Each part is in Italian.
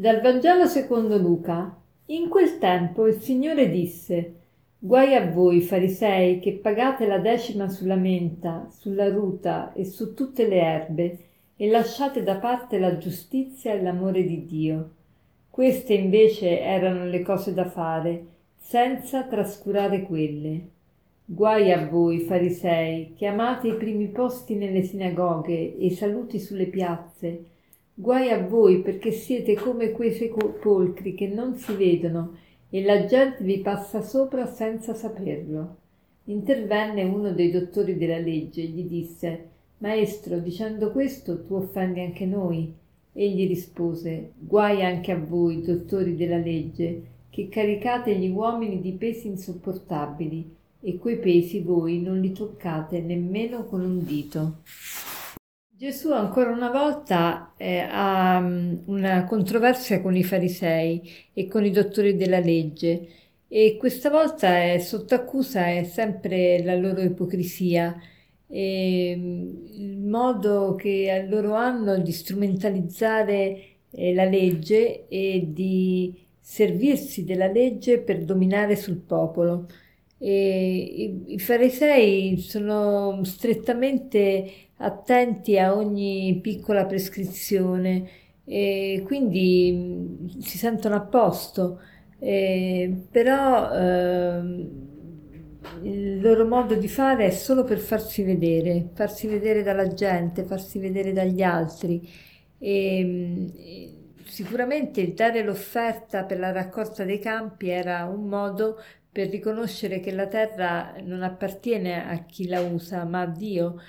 Dal Vangelo secondo Luca. In quel tempo il Signore disse: Guai a voi, farisei, che pagate la decima sulla menta, sulla ruta e su tutte le erbe, e lasciate da parte la giustizia e l'amore di Dio. Queste invece erano le cose da fare, senza trascurare quelle. Guai a voi, farisei, che amate i primi posti nelle sinagoghe e i saluti sulle piazze, Guai a voi perché siete come quei sepolcri che non si vedono e la gente vi passa sopra senza saperlo. Intervenne uno dei dottori della legge e gli disse Maestro, dicendo questo tu offendi anche noi. Egli rispose Guai anche a voi, dottori della legge, che caricate gli uomini di pesi insopportabili, e quei pesi voi non li toccate nemmeno con un dito. Gesù ancora una volta eh, ha um, una controversia con i farisei e con i dottori della legge e questa volta è sotto accusa è sempre la loro ipocrisia e mm, il modo che loro hanno di strumentalizzare eh, la legge e di servirsi della legge per dominare sul popolo. E i, I farisei sono strettamente attenti a ogni piccola prescrizione. E quindi mm, si sentono a posto, eh, però eh, il loro modo di fare è solo per farsi vedere, farsi vedere dalla gente, farsi vedere dagli altri. E, mm, sicuramente dare l'offerta per la raccolta dei campi era un modo per riconoscere che la terra non appartiene a chi la usa, ma a Dio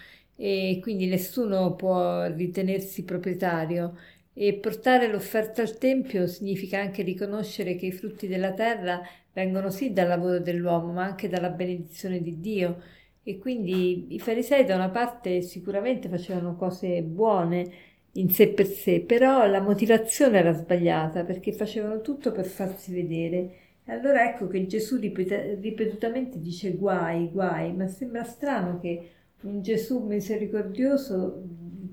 e quindi nessuno può ritenersi proprietario e portare l'offerta al Tempio significa anche riconoscere che i frutti della terra vengono sì dal lavoro dell'uomo, ma anche dalla benedizione di Dio. E quindi i farisei da una parte sicuramente facevano cose buone in sé per sé, però la motivazione era sbagliata perché facevano tutto per farsi vedere. E allora ecco che Gesù ripetutamente dice guai, guai, ma sembra strano che un Gesù misericordioso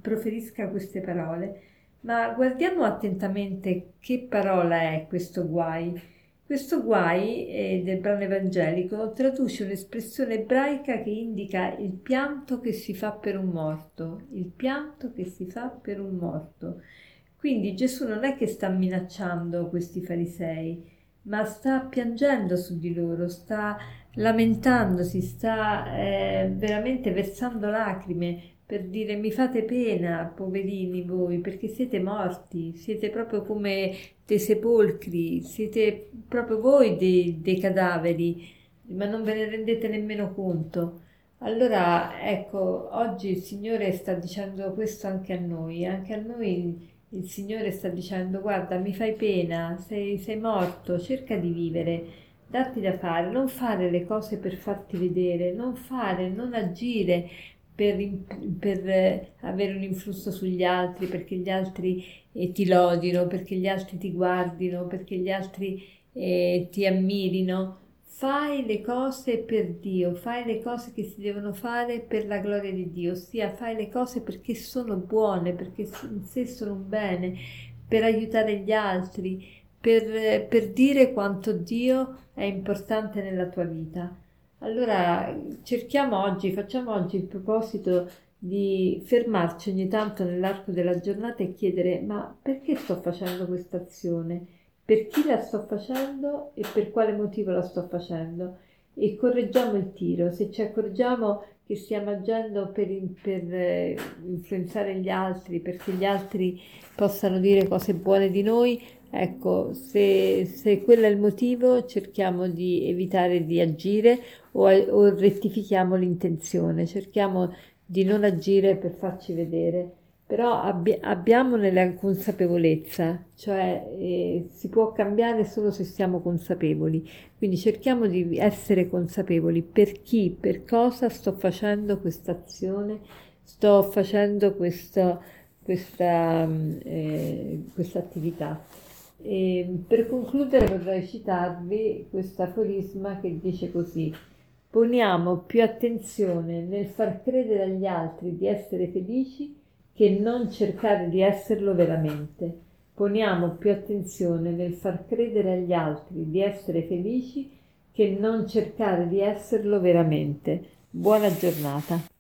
proferisca queste parole. Ma guardiamo attentamente che parola è questo guai. Questo guai eh, del brano evangelico traduce un'espressione ebraica che indica il pianto che si fa per un morto, il pianto che si fa per un morto. Quindi Gesù non è che sta minacciando questi farisei, ma sta piangendo su di loro, sta lamentandosi, sta eh, veramente versando lacrime per dire mi fate pena, poverini voi, perché siete morti, siete proprio come dei sepolcri, siete proprio voi dei, dei cadaveri, ma non ve ne rendete nemmeno conto. Allora, ecco, oggi il Signore sta dicendo questo anche a noi, anche a noi il Signore sta dicendo guarda, mi fai pena, sei, sei morto, cerca di vivere datti da fare, non fare le cose per farti vedere, non fare, non agire per, per eh, avere un influsso sugli altri, perché gli altri eh, ti lodino, perché gli altri ti guardino, perché gli altri eh, ti ammirino. Fai le cose per Dio, fai le cose che si devono fare per la gloria di Dio, ossia fai le cose perché sono buone, perché in sé sono un bene, per aiutare gli altri, per, per dire quanto Dio è importante nella tua vita. Allora cerchiamo oggi, facciamo oggi il proposito di fermarci ogni tanto nell'arco della giornata e chiedere ma perché sto facendo questa azione? Per chi la sto facendo e per quale motivo la sto facendo? E correggiamo il tiro, se ci accorgiamo che stiamo agendo per, per eh, influenzare gli altri, perché gli altri possano dire cose buone di noi, Ecco, se, se quello è il motivo, cerchiamo di evitare di agire o, o rettifichiamo l'intenzione, cerchiamo di non agire per farci vedere, però abbi- abbiamo nella consapevolezza, cioè eh, si può cambiare solo se siamo consapevoli, quindi cerchiamo di essere consapevoli per chi, per cosa sto facendo questa azione, sto facendo questa, questa, eh, questa attività. E per concludere vorrei citarvi questo aforisma che dice così poniamo più attenzione nel far credere agli altri di essere felici che non cercare di esserlo veramente. poniamo più attenzione nel far credere agli altri di essere felici che non cercare di esserlo veramente. Buona giornata.